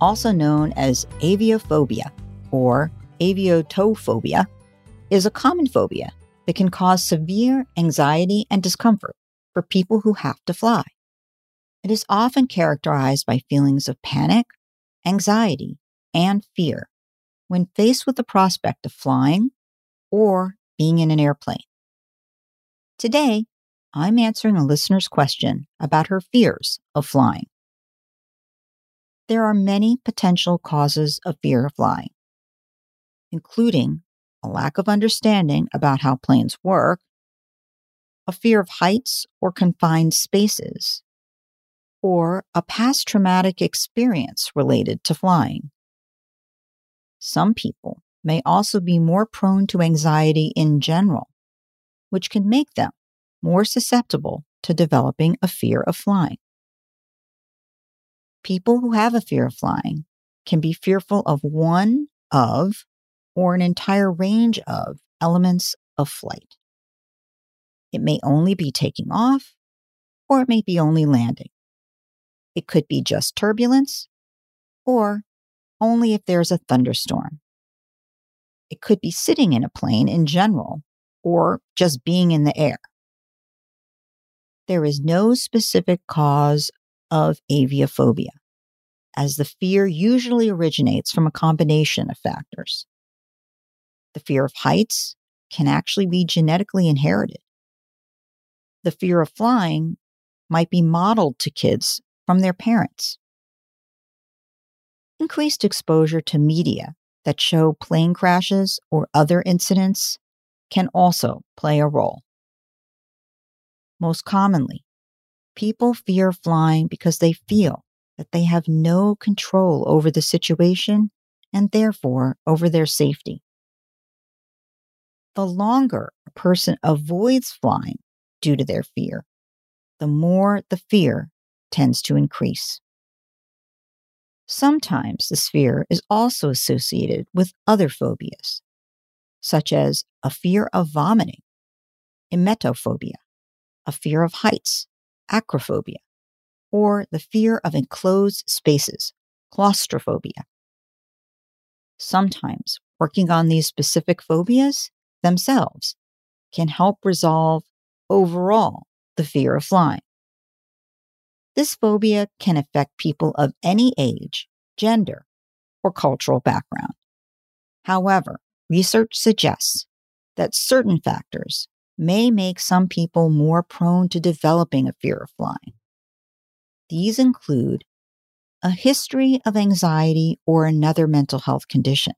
also known as aviophobia or aviatophobia, is a common phobia that can cause severe anxiety and discomfort for people who have to fly. It is often characterized by feelings of panic, anxiety, and fear when faced with the prospect of flying or being in an airplane. Today, I'm answering a listener's question about her fears of flying. There are many potential causes of fear of flying, including a lack of understanding about how planes work, a fear of heights or confined spaces, or a past traumatic experience related to flying. Some people may also be more prone to anxiety in general, which can make them more susceptible to developing a fear of flying. People who have a fear of flying can be fearful of one of or an entire range of elements of flight. It may only be taking off, or it may be only landing. It could be just turbulence, or only if there's a thunderstorm. It could be sitting in a plane in general, or just being in the air. There is no specific cause of aviophobia, as the fear usually originates from a combination of factors. The fear of heights can actually be genetically inherited. The fear of flying might be modeled to kids from their parents. Increased exposure to media that show plane crashes or other incidents can also play a role. Most commonly, People fear flying because they feel that they have no control over the situation and therefore over their safety. The longer a person avoids flying due to their fear, the more the fear tends to increase. Sometimes this fear is also associated with other phobias, such as a fear of vomiting, emetophobia, a fear of heights, acrophobia, or the fear of enclosed spaces, claustrophobia. Sometimes working on these specific phobias themselves can help resolve overall the fear of flying. This phobia can affect people of any age, gender, or cultural background. However, research suggests that certain factors may make some people more prone to developing a fear of flying. These include a history of anxiety or another mental health condition.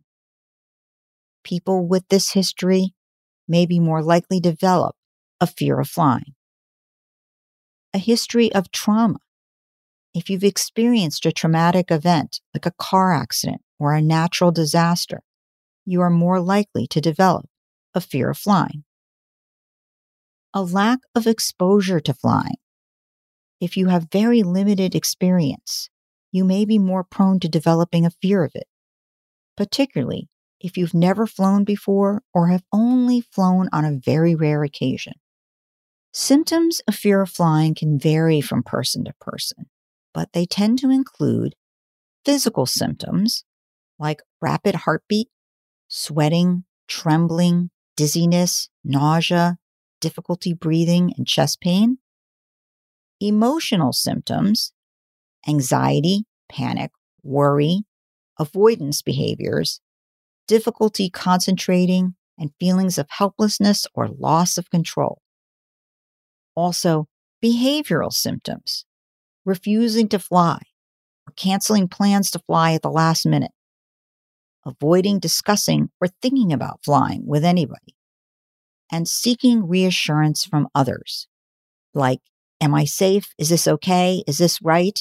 People with this history may be more likely to develop a fear of flying. A history of trauma. If you've experienced a traumatic event like a car accident or a natural disaster, you are more likely to develop a fear of flying. A lack of exposure to flying. If you have very limited experience, you may be more prone to developing a fear of it, particularly if you've never flown before or have only flown on a very rare occasion. Symptoms of fear of flying can vary from person to person, but they tend to include physical symptoms like rapid heartbeat, sweating, trembling, dizziness, nausea, difficulty breathing, and chest pain. Emotional symptoms anxiety, panic, worry, avoidance behaviors, difficulty concentrating, and feelings of helplessness or loss of control. Also, behavioral symptoms, refusing to fly or canceling plans to fly at the last minute, avoiding discussing or thinking about flying with anybody, and seeking reassurance from others, like, Am I safe? Is this okay? Is this right?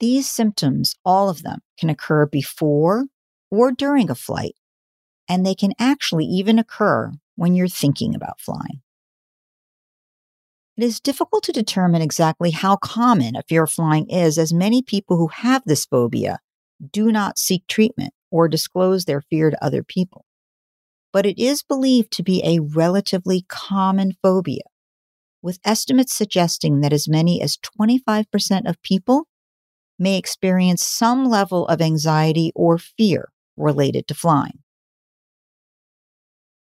These symptoms, all of them, can occur before or during a flight, and they can actually even occur when you're thinking about flying. It is difficult to determine exactly how common a fear of flying is, as many people who have this phobia do not seek treatment or disclose their fear to other people. But it is believed to be a relatively common phobia, with estimates suggesting that as many as 25% of people may experience some level of anxiety or fear related to flying.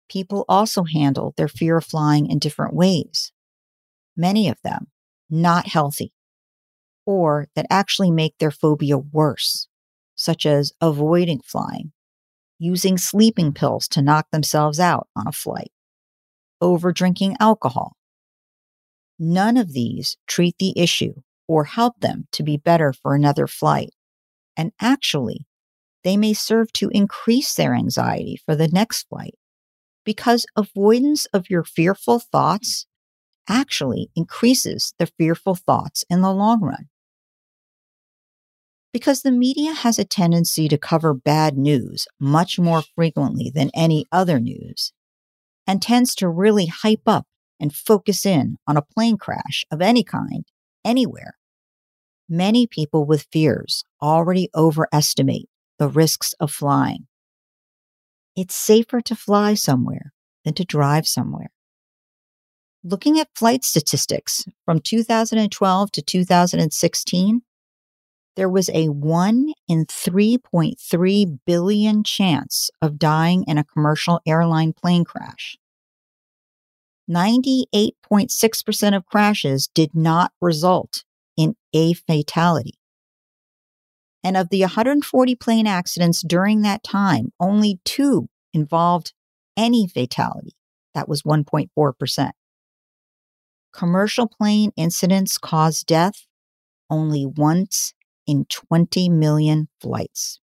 People also handle their fear of flying in different ways, many of them not healthy, or that actually make their phobia worse, such as avoiding flying, using sleeping pills to knock themselves out on a flight, over drinking alcohol. None of these treat the issue or help them to be better for another flight. And actually, they may serve to increase their anxiety for the next flight because avoidance of your fearful thoughts actually increases the fearful thoughts in the long run. Because the media has a tendency to cover bad news much more frequently than any other news and tends to really hype up and focus in on a plane crash of any kind anywhere many people with fears already overestimate the risks of flying. It's safer to fly somewhere than to drive somewhere. Looking at flight statistics from 2012 to 2016, there was a 1 in 3.3 billion chance of dying in a commercial airline plane crash. 98.6% of crashes did not result in a fatality. And of the 140 plane accidents during that time, only two involved any fatality. That was 1.4%. Commercial plane incidents cause death only once in 20 million flights.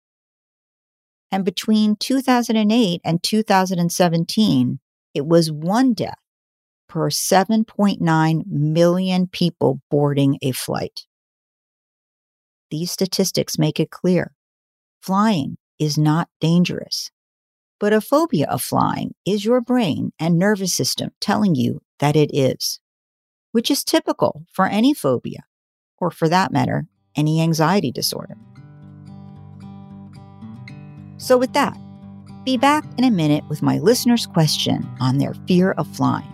And between 2008 and 2017, it was one death per 7.9 million people boarding a flight. These statistics make it clear flying is not dangerous. But a phobia of flying is your brain and nervous system telling you that it is, which is typical for any phobia, or for that matter, any anxiety disorder. So, with that, be back in a minute with my listener's question on their fear of flying.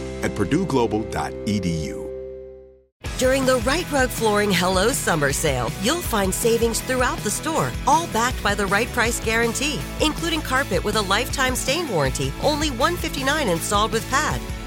at purdueglobal.edu. During the Rite Rug Flooring Hello Summer Sale, you'll find savings throughout the store, all backed by the right price guarantee, including carpet with a lifetime stain warranty, only $159 installed with pad.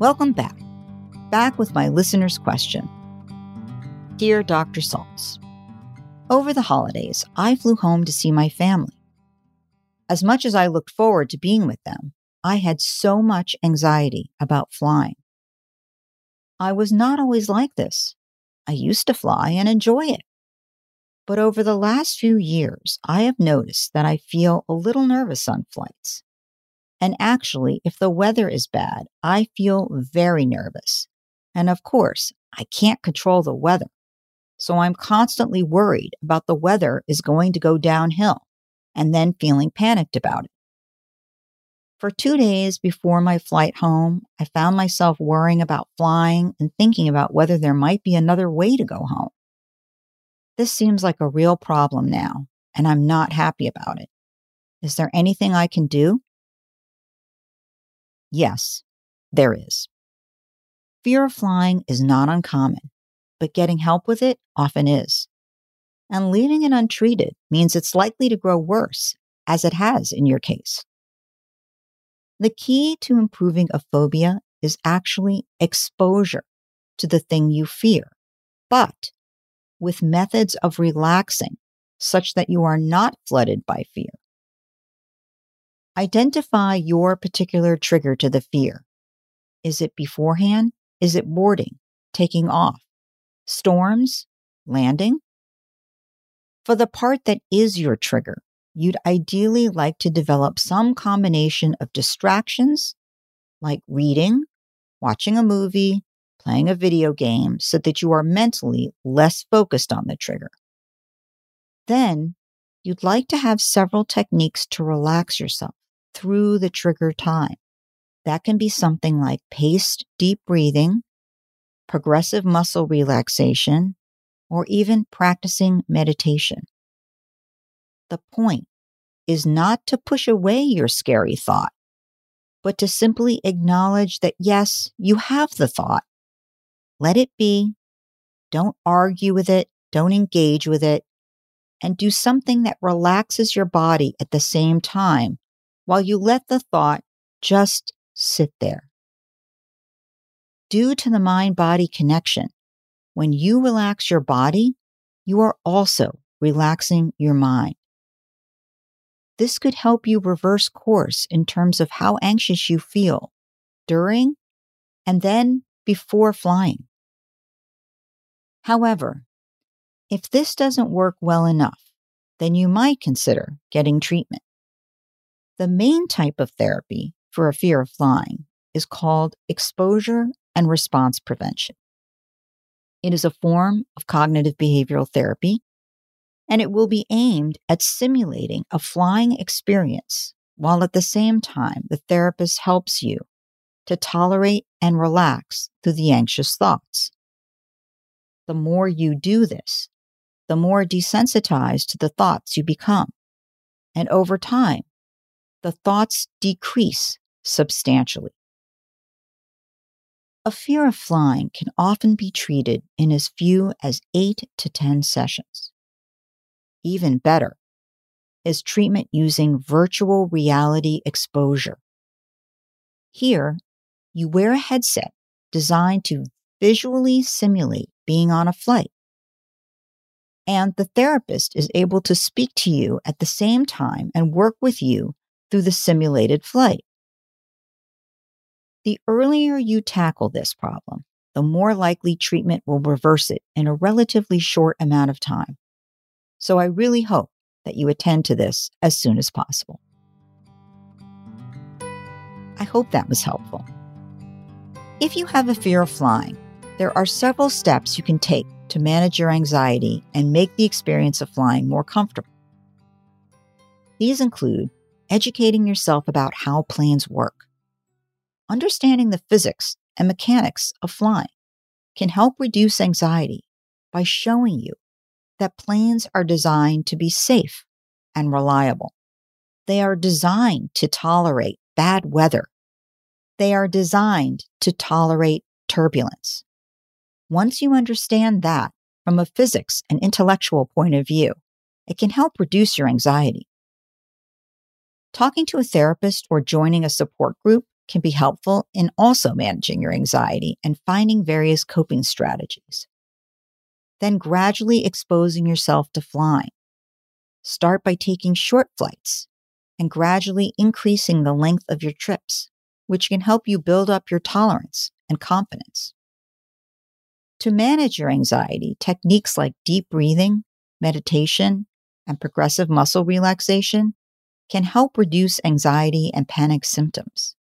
Welcome back. Back with my listener's question. Dear Dr. Saltz, over the holidays, I flew home to see my family. As much as I looked forward to being with them, I had so much anxiety about flying. I was not always like this. I used to fly and enjoy it. But over the last few years, I have noticed that I feel a little nervous on flights. And actually, if the weather is bad, I feel very nervous. And of course, I can't control the weather. So I'm constantly worried about the weather is going to go downhill and then feeling panicked about it. For two days before my flight home, I found myself worrying about flying and thinking about whether there might be another way to go home. This seems like a real problem now, and I'm not happy about it. Is there anything I can do? Yes, there is. Fear of flying is not uncommon, but getting help with it often is. And leaving it untreated means it's likely to grow worse, as it has in your case. The key to improving a phobia is actually exposure to the thing you fear, but with methods of relaxing such that you are not flooded by fear. Identify your particular trigger to the fear. Is it beforehand? Is it boarding, taking off, storms, landing? For the part that is your trigger, you'd ideally like to develop some combination of distractions like reading, watching a movie, playing a video game so that you are mentally less focused on the trigger. Then you'd like to have several techniques to relax yourself through the trigger time. That can be something like paced deep breathing, progressive muscle relaxation, or even practicing meditation. The point is not to push away your scary thought, but to simply acknowledge that yes, you have the thought. Let it be. Don't argue with it. Don't engage with it. and do something that relaxes your body at the same time while you let the thought just sit there. Due to the mind body connection, when you relax your body, you are also relaxing your mind. This could help you reverse course in terms of how anxious you feel during and then before flying. However, if this doesn't work well enough, then you might consider getting treatment. The main type of therapy for a fear of flying is called exposure and response prevention. It is a form of cognitive behavioral therapy, and it will be aimed at simulating a flying experience while at the same time the therapist helps you to tolerate and relax through the anxious thoughts. The more you do this, the more desensitized to the thoughts you become. And over time, the thoughts decrease substantially. A fear of flying can often be treated in as few as 8 to 10 sessions. Even better is treatment using virtual reality exposure. Here, you wear a headset designed to visually simulate being on a flight and the therapist is able to speak to you at the same time and work with you through the simulated flight. The earlier you tackle this problem, the more likely treatment will reverse it in a relatively short amount of time. So I really hope that you attend to this as soon as possible. I hope that was helpful. If you have a fear of flying, there are several steps you can take to manage your anxiety and make the experience of flying more comfortable. These include educating yourself about how planes work. Understanding the physics and mechanics of flying can help reduce anxiety by showing you that planes are designed to be safe and reliable. They are designed to tolerate bad weather. They are designed to tolerate turbulence. Once you understand that from a physics and intellectual point of view, it can help reduce your anxiety. Talking to a therapist or joining a support group can be helpful in also managing your anxiety and finding various coping strategies. Then gradually exposing yourself to flying. Start by taking short flights and gradually increasing the length of your trips, which can help you build up your tolerance and confidence. To manage your anxiety, techniques like deep breathing, meditation, and progressive muscle relaxation can help reduce anxiety and panic symptoms.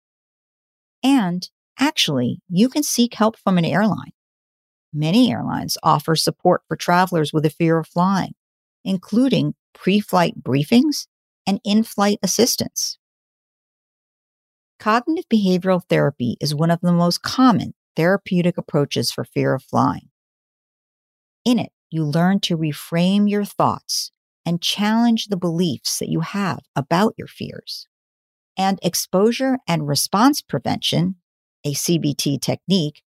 And actually, you can seek help from an airline. Many airlines offer support for travelers with a fear of flying, including pre flight briefings and in flight assistance. Cognitive behavioral therapy is one of the most common therapeutic approaches for fear of flying. In it, you learn to reframe your thoughts and challenge the beliefs that you have about your fears. And exposure and response prevention, a CBT technique,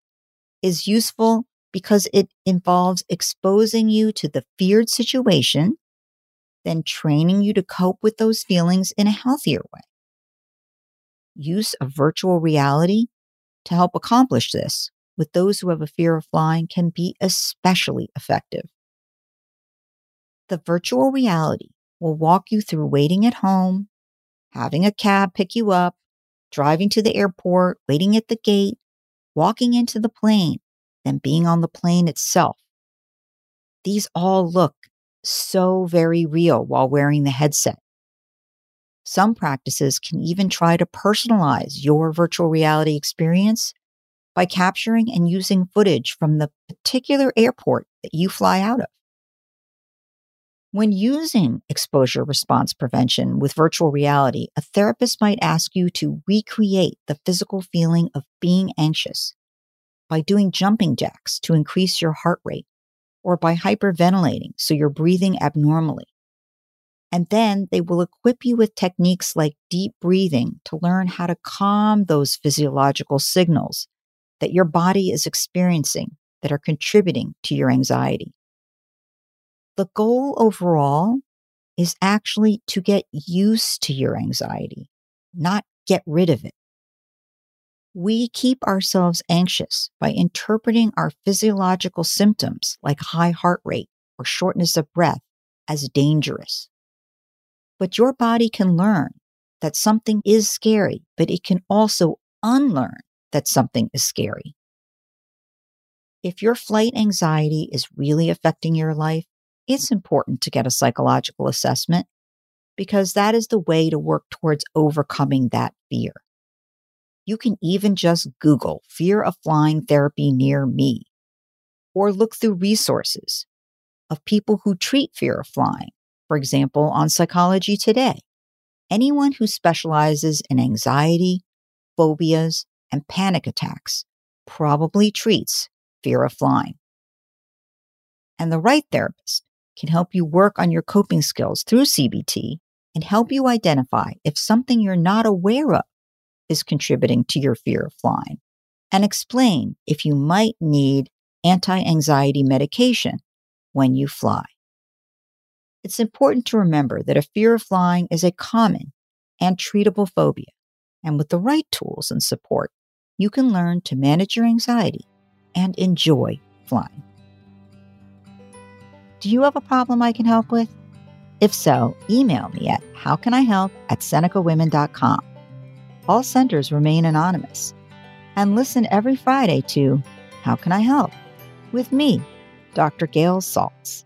is useful because it involves exposing you to the feared situation, then training you to cope with those feelings in a healthier way. Use of virtual reality to help accomplish this with those who have a fear of flying can be especially effective. The virtual reality will walk you through waiting at home, having a cab pick you up, driving to the airport, waiting at the gate, walking into the plane, then being on the plane itself. These all look so very real while wearing the headset. Some practices can even try to personalize your virtual reality experience by capturing and using footage from the particular airport that you fly out of. When using exposure response prevention with virtual reality, a therapist might ask you to recreate the physical feeling of being anxious by doing jumping jacks to increase your heart rate or by hyperventilating so you're breathing abnormally. And then they will equip you with techniques like deep breathing to learn how to calm those physiological signals that your body is experiencing that are contributing to your anxiety. The goal overall is actually to get used to your anxiety, not get rid of it. We keep ourselves anxious by interpreting our physiological symptoms like high heart rate or shortness of breath as dangerous. But your body can learn that something is scary, but it can also unlearn that something is scary. If your flight anxiety is really affecting your life, it's important to get a psychological assessment because that is the way to work towards overcoming that fear. You can even just Google fear of flying therapy near me or look through resources of people who treat fear of flying, for example, on Psychology Today. Anyone who specializes in anxiety, phobias, and panic attacks probably treats fear of flying. And the right therapist can help you work on your coping skills through CBT and help you identify if something you're not aware of is contributing to your fear of flying and explain if you might need anti anxiety medication when you fly. It's important to remember that a fear of flying is a common and treatable phobia. And with the right tools and support, you can learn to manage your anxiety and enjoy flying. Do you have a problem I can help with? If so, email me at howcanihelp at senecawomen.com. All senders remain anonymous. And listen every Friday to How Can I Help? with me, Dr. Gail Saltz.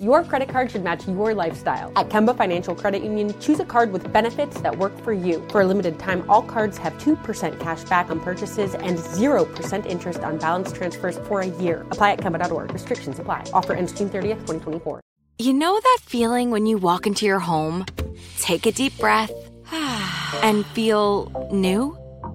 Your credit card should match your lifestyle. At Kemba Financial Credit Union, choose a card with benefits that work for you. For a limited time, all cards have 2% cash back on purchases and 0% interest on balance transfers for a year. Apply at Kemba.org. Restrictions apply. Offer ends June 30th, 2024. You know that feeling when you walk into your home, take a deep breath, and feel new?